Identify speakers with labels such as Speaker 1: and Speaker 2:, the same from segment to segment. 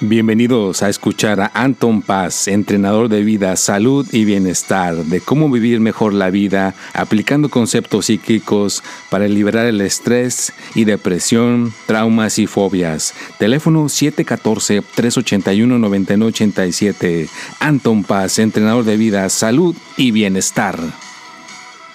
Speaker 1: Bienvenidos a escuchar a Anton Paz, entrenador de vida, salud y bienestar, de cómo vivir mejor la vida, aplicando conceptos psíquicos para liberar el estrés y depresión, traumas y fobias. Teléfono 714-381-9987. Anton Paz, entrenador de vida, salud y bienestar.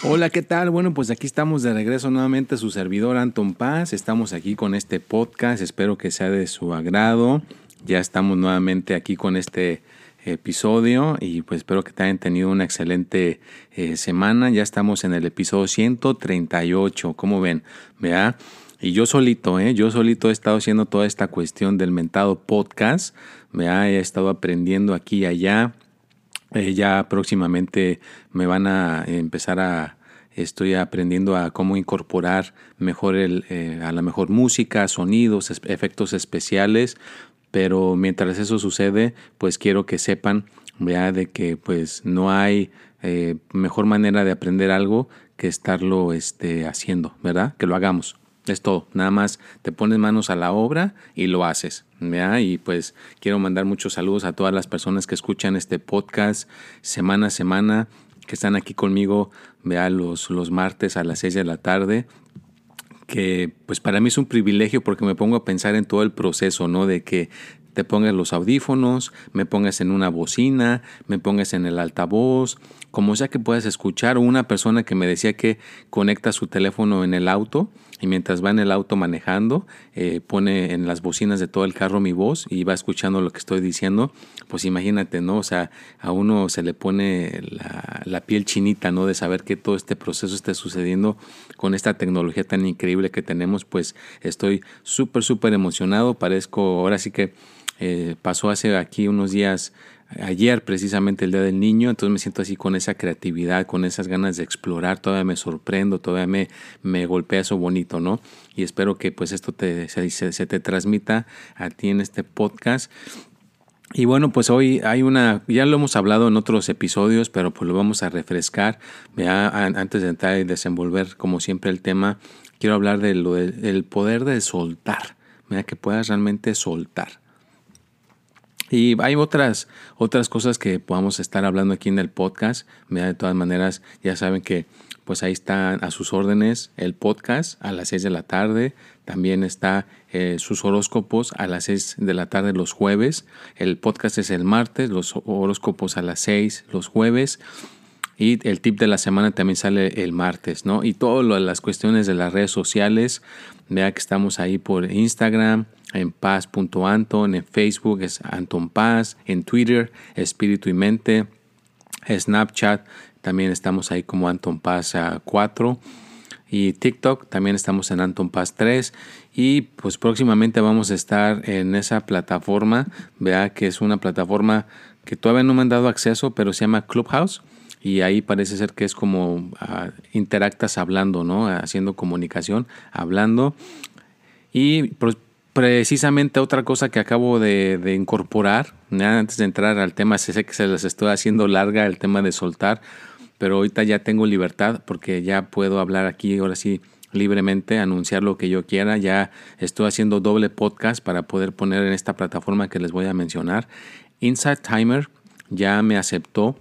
Speaker 1: Hola, ¿qué tal? Bueno, pues aquí estamos de regreso nuevamente su servidor Anton Paz. Estamos aquí con este podcast, espero que sea de su agrado. Ya estamos nuevamente aquí con este episodio y pues espero que te hayan tenido una excelente eh, semana. Ya estamos en el episodio 138, como ven, vea. Y yo solito, ¿eh? yo solito he estado haciendo toda esta cuestión del mentado podcast. ¿vea? He estado aprendiendo aquí y allá. Eh, ya próximamente me van a empezar a, estoy aprendiendo a cómo incorporar mejor el, eh, a la mejor música, sonidos, efectos especiales pero mientras eso sucede, pues quiero que sepan ya de que pues no hay eh, mejor manera de aprender algo que estarlo este, haciendo, ¿verdad? Que lo hagamos. Es todo, nada más te pones manos a la obra y lo haces. ¿verdad? Y pues quiero mandar muchos saludos a todas las personas que escuchan este podcast semana a semana, que están aquí conmigo ¿verdad? Los, los martes a las 6 de la tarde que pues para mí es un privilegio porque me pongo a pensar en todo el proceso, ¿no? De que te pongas los audífonos, me pongas en una bocina, me pongas en el altavoz, como sea que puedas escuchar, una persona que me decía que conecta su teléfono en el auto y mientras va en el auto manejando, eh, pone en las bocinas de todo el carro mi voz y va escuchando lo que estoy diciendo, pues imagínate, ¿no? O sea, a uno se le pone la, piel chinita, ¿no? De saber que todo este proceso esté sucediendo con esta tecnología tan increíble que tenemos, pues estoy súper, súper emocionado, parezco, ahora sí que eh, pasó hace aquí unos días, ayer precisamente el Día del Niño, entonces me siento así con esa creatividad, con esas ganas de explorar, todavía me sorprendo, todavía me, me golpea eso bonito, ¿no? Y espero que pues esto te, se, te transmita a ti en este podcast. Y bueno, pues hoy hay una, ya lo hemos hablado en otros episodios, pero pues lo vamos a refrescar. Ya antes de entrar y desenvolver como siempre el tema, quiero hablar de lo del poder de soltar, que puedas realmente soltar. Y hay otras, otras cosas que podamos estar hablando aquí en el podcast. De todas maneras, ya saben que pues ahí están a sus órdenes el podcast a las 6 de la tarde. También está eh, sus horóscopos a las 6 de la tarde los jueves. El podcast es el martes, los horóscopos a las 6 los jueves. Y el tip de la semana también sale el martes, ¿no? Y todas las cuestiones de las redes sociales. Vea que estamos ahí por Instagram, en paz.anton, en Facebook es Anton Paz, en Twitter Espíritu y Mente, Snapchat también estamos ahí como Anton Paz 4 y TikTok también estamos en Anton Paz 3 y pues próximamente vamos a estar en esa plataforma, vea que es una plataforma que todavía no me han dado acceso, pero se llama Clubhouse y ahí parece ser que es como ah, interactas hablando, ¿no? Haciendo comunicación, hablando. Y pues, precisamente otra cosa que acabo de, incorporar, antes de entrar al tema, sé que se les estoy haciendo larga el tema de soltar, pero ahorita ya tengo libertad porque ya puedo hablar aquí, ahora sí, libremente, anunciar lo que yo quiera. Ya estoy haciendo doble podcast para poder poner en esta plataforma que les voy a mencionar. Inside Timer ya me aceptó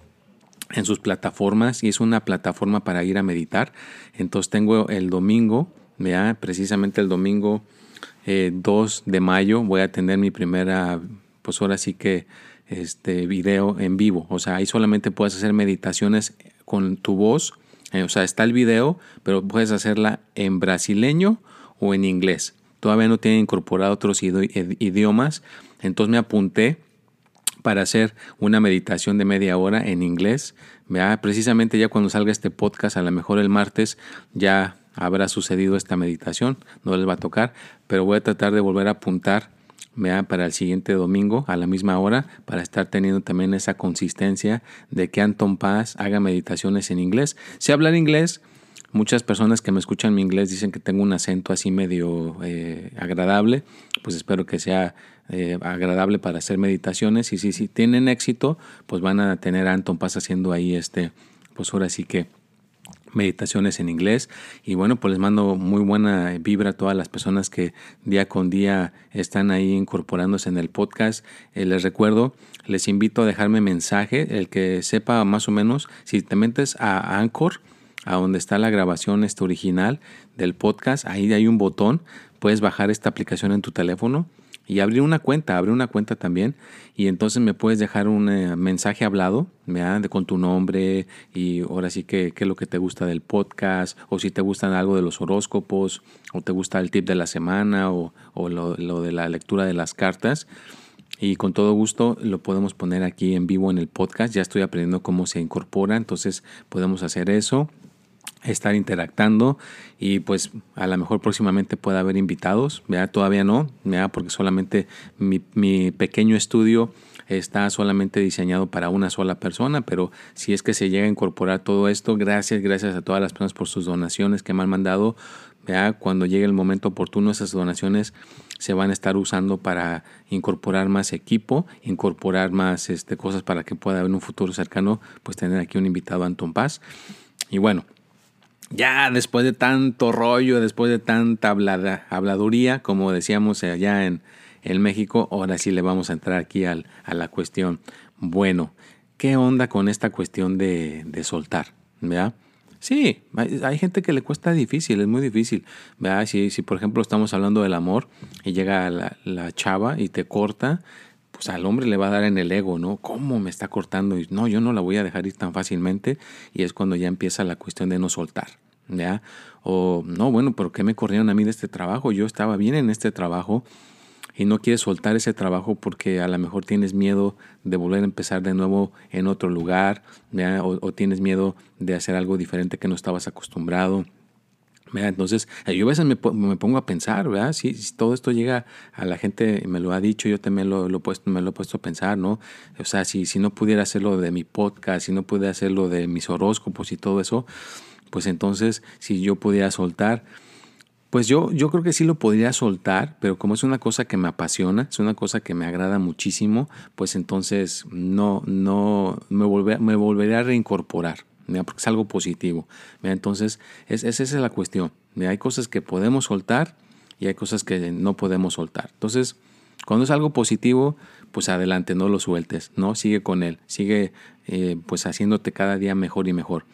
Speaker 1: en sus plataformas y es una plataforma para ir a meditar. Entonces tengo el domingo, ya precisamente el domingo 2 eh, de mayo voy a tener mi primera, pues ahora sí que este video en vivo. O sea, ahí solamente puedes hacer meditaciones con tu voz. Eh, o sea, está el video, pero puedes hacerla en brasileño o en inglés. Todavía no tiene incorporado otros idiomas. Entonces me apunté para hacer una meditación de media hora en inglés. Precisamente ya cuando salga este podcast, a lo mejor el martes, ya habrá sucedido esta meditación, no les va a tocar, pero voy a tratar de volver a apuntar para el siguiente domingo a la misma hora para estar teniendo también esa consistencia de que Anton Paz haga meditaciones en inglés. Si hablar inglés, muchas personas que me escuchan mi inglés dicen que tengo un acento así medio eh, agradable, pues espero que sea eh, agradable para hacer meditaciones. Y si, tienen éxito, pues van a tener a Anton Paz haciendo ahí este, pues ahora sí que meditaciones en inglés. Y bueno pues les mando muy buena vibra a todas las personas que día con día están ahí incorporándose en el podcast. Eh, les recuerdo les invito a dejarme mensaje el que sepa más o menos si te metes a Anchor a donde está la grabación este original del podcast ahí hay un botón puedes bajar esta aplicación en tu teléfono y abrir una cuenta, abrir una cuenta también. Y entonces me puedes dejar un eh, mensaje hablado De, con tu nombre y ahora sí que qué es lo que te gusta del podcast o si te gustan algo de los horóscopos o te gusta el tip de la semana o, lo, lo, de la lectura de las cartas. Y con todo gusto lo podemos poner aquí en vivo en el podcast. Ya estoy aprendiendo cómo se incorpora entonces podemos hacer eso estar interactando y pues a lo mejor próximamente pueda haber invitados, ¿vea? todavía no, ¿vea? porque solamente mi, pequeño estudio está solamente diseñado para una sola persona, pero si es que se llega a incorporar todo esto, gracias, gracias a todas las personas por sus donaciones que me han mandado, ¿vea? cuando llegue el momento oportuno esas donaciones se van a estar usando para incorporar más equipo, incorporar más este, cosas para que pueda en un futuro cercano pues tener aquí un invitado Anton Paz. Y bueno, ya después de tanto rollo, después de tanta habladuría, como decíamos allá en, en, México, ahora sí le vamos a entrar aquí al, a la cuestión. Bueno, ¿qué onda con esta cuestión de, de soltar? ¿Verdad? Sí, hay, gente que le cuesta difícil, es muy difícil. ¿verdad? Si, si por ejemplo estamos hablando del amor y llega la, la chava y te corta, pues al hombre le va a dar en el ego, ¿no? ¿Cómo me está cortando? Y no, yo no la voy a dejar ir tan fácilmente. Y es cuando ya empieza la cuestión de no soltar, O, no, bueno, pero ¿qué me corrieron a mí de este trabajo? Yo estaba bien en este trabajo y no quieres soltar ese trabajo porque a lo mejor tienes miedo de volver a empezar de nuevo en otro lugar, ¿ya? O, o tienes miedo de hacer algo diferente que no estabas acostumbrado entonces, eh, yo a veces me, pongo a pensar, ¿verdad? Si, todo esto llega a la gente, me lo ha dicho, yo también lo, lo, puesto, me lo he puesto a pensar, ¿no? O sea, si, si no pudiera hacerlo de mi podcast, si no pudiera hacerlo de mis horóscopos y todo eso, pues entonces, si yo pudiera soltar, pues yo, yo creo que sí lo podría soltar, pero como es una cosa que me apasiona, es una cosa que me agrada muchísimo, pues entonces no, no me, volver, me volvería a reincorporar porque es algo positivo. Entonces, esa es la cuestión. Hay cosas que podemos soltar y hay cosas que no podemos soltar. Entonces, cuando es algo positivo, pues adelante, no lo sueltes, ¿no? Sigue con él, sigue eh, pues haciéndote cada día mejor y mejor.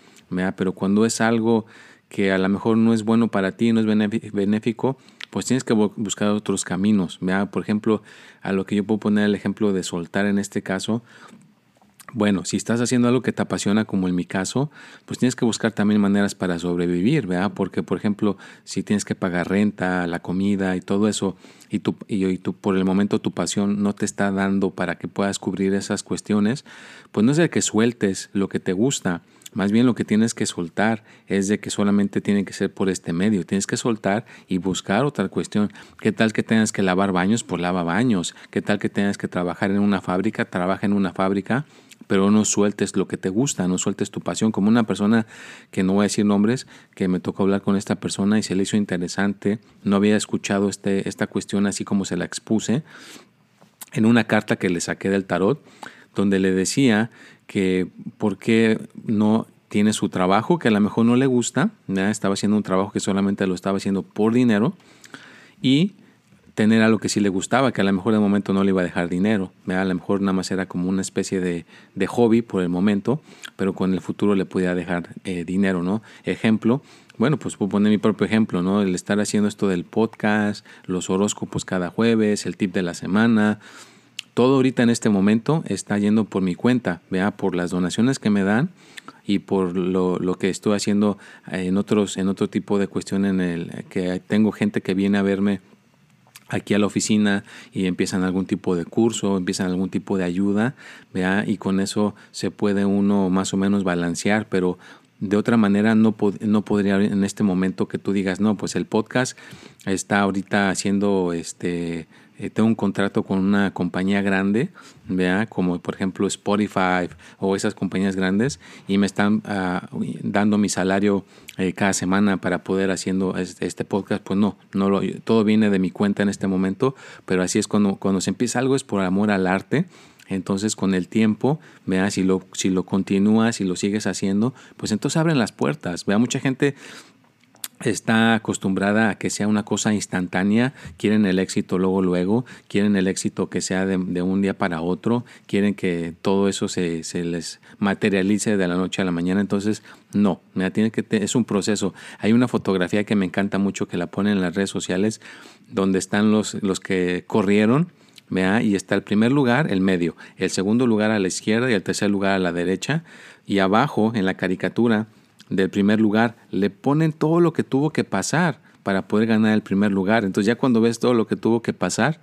Speaker 1: Pero cuando es algo que a lo mejor no es bueno para ti, no es benéfico, pues tienes que buscar otros caminos. Por ejemplo, a lo que yo puedo poner el ejemplo de soltar en este caso, bueno, si estás haciendo algo que te apasiona, como en mi caso, pues tienes que buscar también maneras para sobrevivir, ¿verdad? Porque, por ejemplo, si tienes que pagar renta, la comida y todo eso, y, tú, y, por el momento tu pasión no te está dando para que puedas cubrir esas cuestiones, pues no es de que sueltes lo que te gusta, más bien lo que tienes que soltar es de que solamente tiene que ser por este medio. Tienes que soltar y buscar otra cuestión. ¿Qué tal que tengas que lavar baños? Pues lava baños. ¿Qué tal que tengas que trabajar en una fábrica? Trabaja en una fábrica pero no sueltes lo que te gusta, no sueltes tu pasión. Como una persona que no voy a decir nombres, que me tocó hablar con esta persona y se le hizo interesante, no había escuchado este, esta cuestión así como se la expuse, en una carta que le saqué del tarot, donde le decía que por qué no tiene su trabajo, que a lo mejor no le gusta, estaba haciendo un trabajo que solamente lo estaba haciendo por dinero, y tener algo que sí le gustaba, que a lo mejor de momento no le iba a dejar dinero. A lo mejor nada más era como una especie de, de hobby por el momento, pero con el futuro le podía dejar eh, dinero, ¿no? Ejemplo, bueno, pues puedo poner mi propio ejemplo, ¿no? El estar haciendo esto del podcast, los horóscopos cada jueves, el tip de la semana. Todo ahorita en este momento está yendo por mi cuenta, vea, por las donaciones que me dan y por lo, lo, que estoy haciendo en otros en otro tipo de cuestión en el que tengo gente que viene a verme aquí a la oficina y empiezan algún tipo de curso, empiezan algún tipo de ayuda, ¿vea? y con eso se puede uno más o menos balancear, pero de otra manera no, no podría en este momento que tú digas, no, pues el podcast está ahorita haciendo este eh, tengo un contrato con una compañía grande, ¿vea? como por ejemplo Spotify o esas compañías grandes, y me están ah, dando mi salario eh, cada semana para poder haciendo este, podcast, pues no, no lo, todo viene de mi cuenta en este momento, pero así es cuando, cuando se empieza algo es por amor al arte entonces con el tiempo, vea, si lo, si lo continúas, si lo sigues haciendo, pues entonces abren las puertas. Vea, mucha gente está acostumbrada a que sea una cosa instantánea, quieren el éxito luego, luego, quieren el éxito que sea de, un día para otro, quieren que todo eso se, se, les materialice de la noche a la mañana, entonces no, tiene que es un proceso. Hay una fotografía que me encanta mucho que la ponen en las redes sociales, donde están los, los que corrieron, ¿vea? y está el primer lugar, el medio, el segundo lugar a la izquierda y el tercer lugar a la derecha, y abajo en la caricatura, del primer lugar, le ponen todo lo que tuvo que pasar para poder ganar el primer lugar. Entonces ya cuando ves todo lo que tuvo que pasar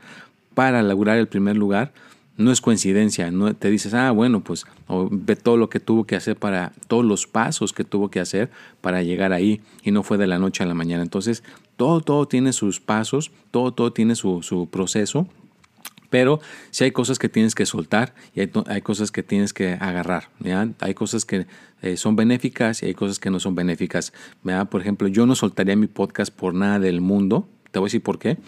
Speaker 1: para lograr el primer lugar, no es coincidencia, no te dices, ah, bueno, pues ve todo lo que tuvo que hacer para, todos los pasos que tuvo que hacer para llegar ahí y no fue de la noche a la mañana. Entonces, todo, todo tiene sus pasos, todo, todo tiene su, su proceso pero si hay cosas que tienes que soltar y hay, cosas que tienes que agarrar. Hay cosas que eh, son benéficas y hay cosas que no son benéficas. Por ejemplo, yo no soltaría mi podcast por nada del mundo. Te voy a decir por qué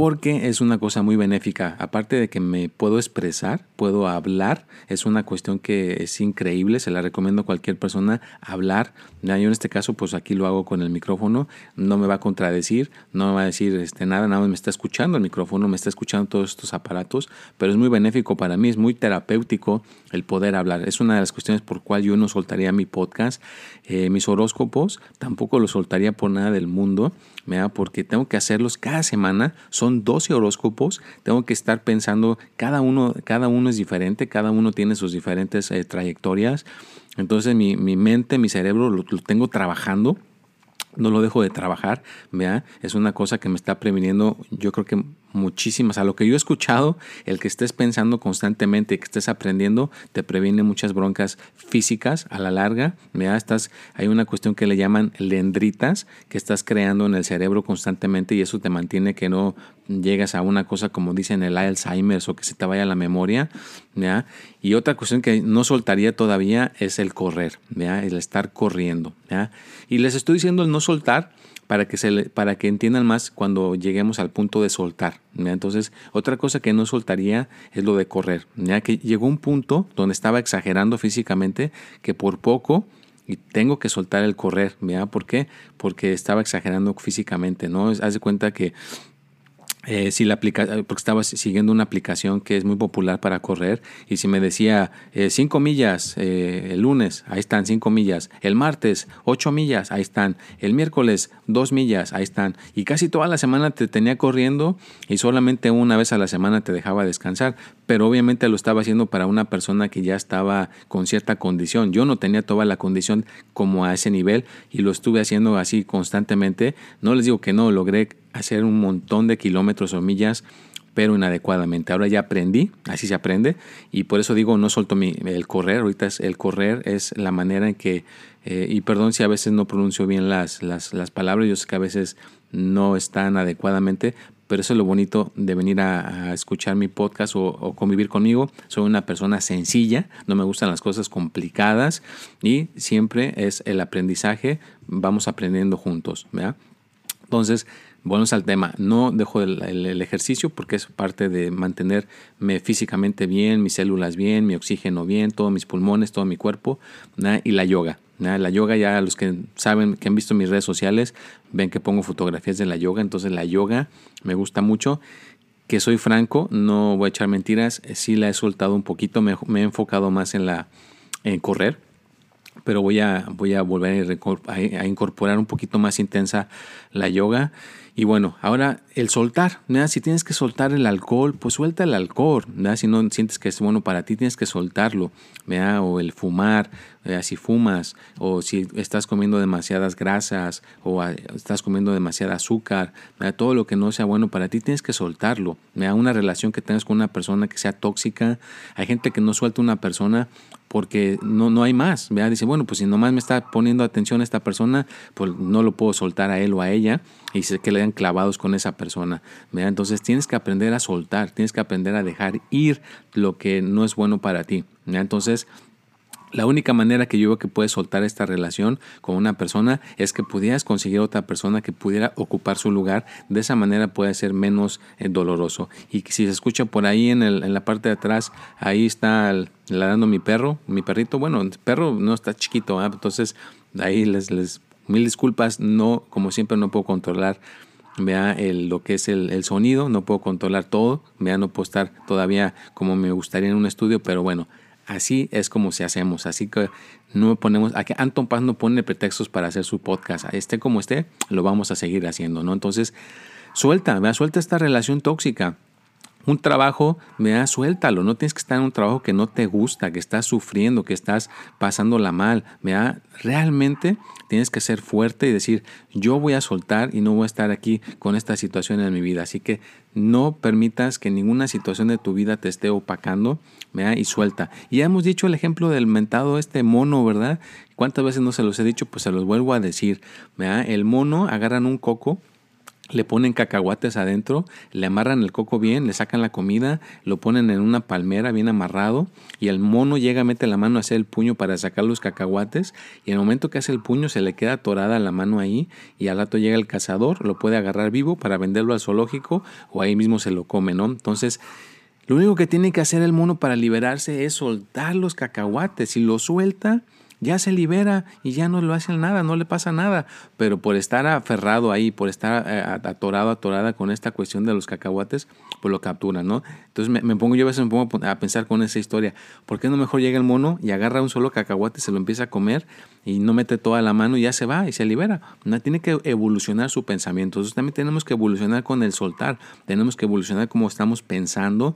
Speaker 1: porque es una cosa muy benéfica. Aparte de que me puedo expresar, puedo hablar, es una cuestión que es increíble, se la recomiendo a cualquier persona hablar. Yo en este caso, pues aquí lo hago con el micrófono, no me va a contradecir, no me va a decir este, nada, nada más me está escuchando el micrófono, me está escuchando todos estos aparatos, pero es muy benéfico para mí, es muy terapéutico el poder hablar. Es una de las cuestiones por cual yo no soltaría mi podcast, eh, mis horóscopos, tampoco los soltaría por nada del mundo, porque tengo que hacerlos cada semana son 12 horóscopos, tengo que estar pensando, cada uno, cada uno es diferente, cada uno tiene sus diferentes eh, trayectorias, entonces mi, mente, mi cerebro lo, tengo trabajando no lo dejo de trabajar, vea, es una cosa que me está previniendo, yo creo que muchísimas. A lo que yo he escuchado, el que estés pensando constantemente, que estés aprendiendo, te previene muchas broncas físicas a la larga. Mira, estás, hay una cuestión que le llaman lendritas que estás creando en el cerebro constantemente y eso te mantiene que no llegas a una cosa como dicen el Alzheimer o que se te vaya la memoria. Y otra cuestión que no soltaría todavía es el correr, ¿ya? el estar corriendo. Y les estoy diciendo el no soltar para que, se para que entiendan más cuando lleguemos al punto de soltar. Entonces, otra cosa que no soltaría es lo de correr. Ya que llegó un punto donde estaba exagerando físicamente que por poco y tengo que soltar el correr. ¿Por qué? Porque estaba exagerando físicamente. ¿no? Haz de cuenta que eh, si la aplica porque estaba siguiendo una aplicación que es muy popular para correr y si me decía 5 eh, millas eh, el lunes, ahí están 5 millas, el martes 8 millas, ahí están, el miércoles 2 millas, ahí están, y casi toda la semana te tenía corriendo y solamente una vez a la semana te dejaba descansar, pero obviamente lo estaba haciendo para una persona que ya estaba con cierta condición, yo no tenía toda la condición como a ese nivel y lo estuve haciendo así constantemente, no les digo que no, logré hacer un montón de kilómetros o millas, pero inadecuadamente. Ahora ya aprendí, así se aprende, y por eso digo, no suelto mi, el correr, ahorita el correr es la manera en que, eh, y perdón si a veces no pronuncio bien las, las, las, palabras, yo sé que a veces no están adecuadamente, pero eso es lo bonito de venir a, escuchar mi podcast o, convivir conmigo. Soy una persona sencilla, no me gustan las cosas complicadas y siempre es el aprendizaje, vamos aprendiendo juntos. ¿verdad? Entonces, Volvemos al tema, no dejo el, ejercicio porque es parte de mantenerme físicamente bien, mis células bien, mi oxígeno bien, todos mis pulmones, todo mi cuerpo, y la yoga. La yoga ya los que saben, que han visto mis redes sociales, ven que pongo fotografías de la yoga, entonces la yoga me gusta mucho. Que soy franco, no voy a echar mentiras, sí la he soltado un poquito, me, he enfocado más en, la, en correr, pero voy a, voy a volver a incorporar un poquito más intensa la yoga y bueno, ahora el soltar, si tienes que soltar el alcohol, pues suelta el alcohol, si no sientes que es bueno para ti, tienes que soltarlo, o el fumar, si fumas, o si estás comiendo demasiadas grasas, o estás comiendo demasiada azúcar, todo lo que no sea bueno para ti, tienes que soltarlo. Una relación que tengas con una persona que sea tóxica, hay gente que no suelta una persona porque no, no hay más. Dice, bueno, pues si nomás me está poniendo atención a esta persona, pues no lo puedo soltar a él o a ella y se quedan clavados con esa persona. Entonces tienes que aprender a soltar, tienes que aprender a dejar ir lo que no es bueno para ti. Entonces, La única manera que yo veo que puedes soltar esta relación con una persona es que pudieras conseguir otra persona que pudiera ocupar su lugar. De esa manera puede ser menos eh, doloroso. Y si se escucha por ahí en, el, en la parte de atrás, ahí está ladrando mi perro, mi perrito. Bueno, el perro no está chiquito, entonces ahí les, les mil disculpas. No, como siempre, no puedo controlar vea el, lo que es el, el, sonido, no puedo controlar todo, vea no puedo estar todavía como me gustaría en un estudio, pero bueno, Así es como se hacemos. Así que no ponemos, aquí Anton Paz no pone pretextos para hacer su podcast. Esté como esté, lo vamos a seguir haciendo, ¿no? Entonces, suelta, vea, suelta esta relación tóxica un trabajo, da suéltalo. No tienes que estar en un trabajo que no te gusta, que estás sufriendo, que estás pasándola mal. da Realmente tienes que ser fuerte y decir, yo voy a soltar y no voy a estar aquí con esta situación en mi vida. Así que no permitas que ninguna situación de tu vida te esté opacando ¿vea? y suelta. Y ya hemos dicho el ejemplo del mentado, este mono, ¿verdad? ¿Cuántas veces no se los he dicho? Pues se los vuelvo a decir. ¿vea? El mono agarran un coco le ponen cacahuates adentro, le amarran el coco bien, le sacan la comida, lo ponen en una palmera bien amarrado y el mono llega, mete la mano hacia el puño para sacar los cacahuates y en el momento que hace el puño se le queda atorada la mano ahí y al rato llega el cazador, lo puede agarrar vivo para venderlo al zoológico o ahí mismo se lo come, ¿no? Entonces, lo único que tiene que hacer el mono para liberarse es soltar los cacahuates. Si lo suelta, ya se libera y ya no lo hacen nada, no le pasa nada. Pero por estar aferrado ahí, por estar eh, atorado, atorada con esta cuestión de los cacahuates, pues lo capturan, ¿no? Entonces me, pongo, yo a veces me pongo a pensar con esa historia, ¿por qué no mejor llega el mono y agarra un solo cacahuate, se lo empieza a comer y no mete toda la mano y ya se va y se libera? No, tiene que evolucionar su pensamiento. Entonces también tenemos que evolucionar con el soltar, tenemos que evolucionar como estamos pensando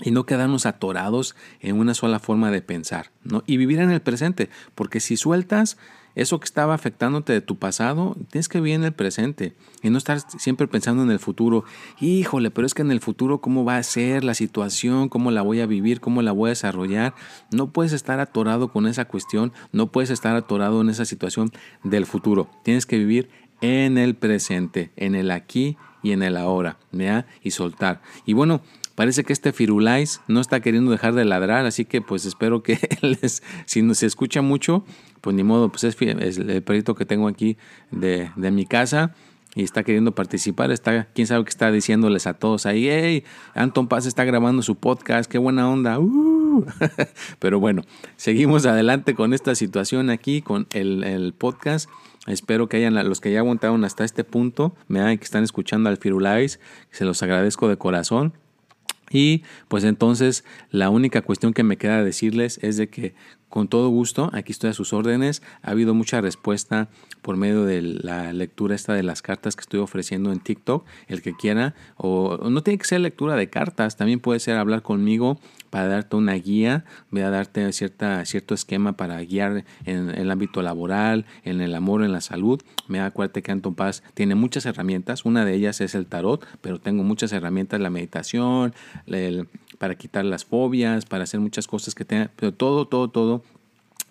Speaker 1: y no quedarnos atorados en una sola forma de pensar, ¿no? Y vivir en el presente, porque si sueltas eso que estaba afectándote de tu pasado, tienes que vivir en el presente y no estar siempre pensando en el futuro. Híjole, pero es que en el futuro cómo va a ser la situación, cómo la voy a vivir, cómo la voy a desarrollar. No puedes estar atorado con esa cuestión, no puedes estar atorado en esa situación del futuro. Tienes que vivir en el presente, en el aquí y en el ahora, ¿ya? Y soltar. Y bueno, Parece que este Firulais no está queriendo dejar de ladrar, así que pues espero que les, si no se escucha mucho, pues ni modo, pues es, el perrito que tengo aquí de, de, mi casa y está queriendo participar, está, quién sabe qué está diciéndoles a todos ahí, hey, Anton Paz está grabando su podcast, qué buena onda, uh". pero bueno, seguimos adelante con esta situación aquí, con el, el podcast. Espero que hayan los que ya aguantaron hasta este punto, me que están escuchando al Firulais, se los agradezco de corazón. Y pues entonces la única cuestión que me queda decirles es de que con todo gusto, aquí estoy a sus órdenes. Ha habido mucha respuesta por medio de la lectura esta de las cartas que estoy ofreciendo en TikTok. El que quiera, o no tiene que ser lectura de cartas, también puede ser hablar conmigo para darte una guía, voy a darte cierta, cierto esquema para guiar en, el ámbito laboral, en el amor, en la salud. Me da cuenta que Anton Paz tiene muchas herramientas, una de ellas es el tarot, pero tengo muchas herramientas, la meditación, para quitar las fobias, para hacer muchas cosas que tenga, pero todo, todo, todo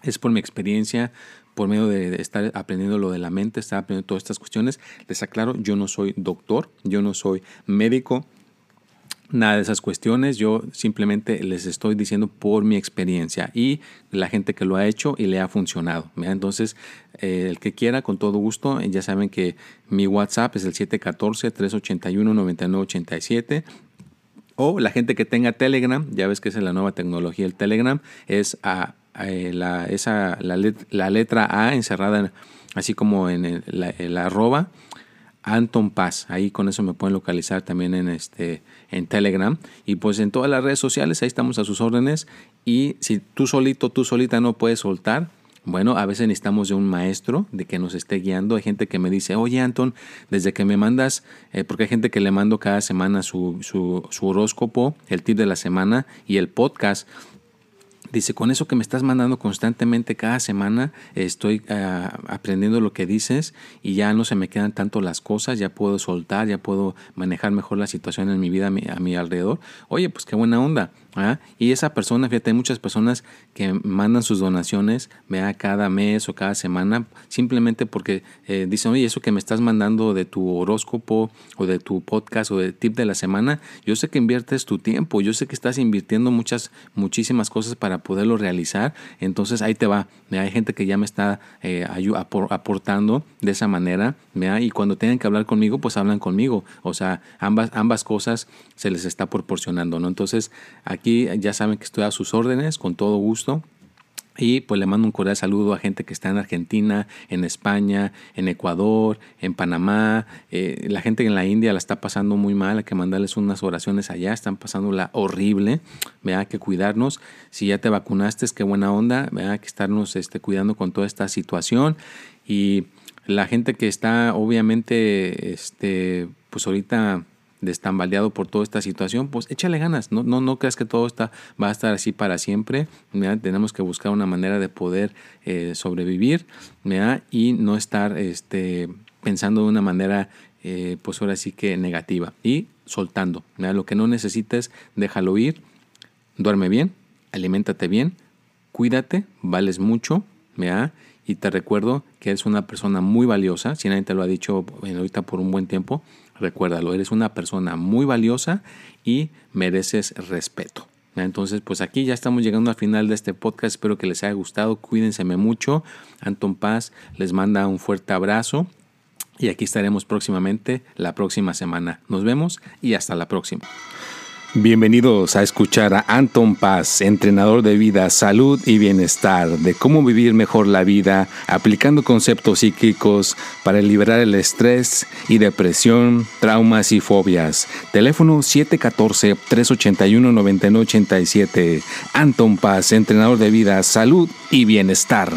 Speaker 1: es por mi experiencia, por medio de estar aprendiendo lo de la mente, estar aprendiendo todas estas cuestiones. Les aclaro, yo no soy doctor, yo no soy médico, nada de esas cuestiones, yo simplemente les estoy diciendo por mi experiencia y la gente que lo ha hecho y le ha funcionado. Entonces, eh, el que quiera, con todo gusto, ya saben que mi WhatsApp es el 714-381-9987. O la gente que tenga Telegram, ya ves que es la nueva tecnología, el Telegram es a, la, esa, la, letra A encerrada así como en el, la arroba Anton Paz. Ahí con eso me pueden localizar también en, este, en Telegram. Y pues en todas las redes sociales, ahí estamos a sus órdenes. Y si tú solito, tú solita no puedes soltar, bueno, a veces necesitamos de un maestro de que nos esté guiando. Hay gente que me dice, oye Anton, desde que me mandas, eh, porque hay gente que le mando cada semana su, su, su horóscopo, el tip de la semana y el podcast Dice, con eso que me estás mandando constantemente cada semana, estoy ah, aprendiendo lo que dices y ya no se me quedan tanto las cosas, ya puedo soltar, ya puedo manejar mejor la situación en mi vida a mi, alrededor. Oye, pues qué buena onda. ¿Ah? Y esa persona, fíjate, hay muchas personas que mandan sus donaciones vea cada mes o cada semana, simplemente porque eh, dicen, oye, eso que me estás mandando de tu horóscopo o de tu podcast o de tip de la semana, yo sé que inviertes tu tiempo, yo sé que estás invirtiendo muchas, muchísimas cosas para poderlo realizar, entonces ahí te va. Hay gente que ya me está eh, aportando de esa manera, ¿vea? y cuando tienen que hablar conmigo, pues hablan conmigo, o sea, ambas, ambas cosas se les está proporcionando, ¿no? Entonces, aquí ya saben que estoy a sus órdenes, con todo gusto. Y pues le mando un cordial saludo a gente que está en Argentina, en España, en Ecuador, en Panamá. Eh, la gente en la India la está pasando muy mal, hay que mandarles unas oraciones allá, están pasándola horrible. Vea que cuidarnos. Si ya te vacunaste, es que buena onda. Vea que estarnos este, cuidando con toda esta situación. Y la gente que está obviamente, este, pues ahorita destambaleado por toda esta situación, pues échale ganas, no, no, no creas que todo está, va a estar así para siempre, tenemos que buscar una manera de poder eh, sobrevivir y no estar este, pensando de una manera, eh, pues ahora sí que negativa y soltando. Lo que no necesites, déjalo ir, duerme bien, aliméntate bien, cuídate, vales mucho, y te recuerdo que eres una persona muy valiosa, si nadie te lo ha dicho ahorita por un buen tiempo, Recuérdalo, eres una persona muy valiosa y mereces respeto. Entonces, pues aquí ya estamos llegando al final de este podcast. Espero que les haya gustado. Cuídense mucho. Anton Paz les manda un fuerte abrazo. Y aquí estaremos próximamente la próxima semana. Nos vemos y hasta la próxima. Bienvenidos a escuchar a Anton Paz, entrenador de vida, salud y bienestar, de cómo vivir mejor la vida aplicando conceptos psíquicos para liberar el estrés y depresión, traumas y fobias. Teléfono 714-381-9987. Anton Paz, entrenador de vida, salud y bienestar.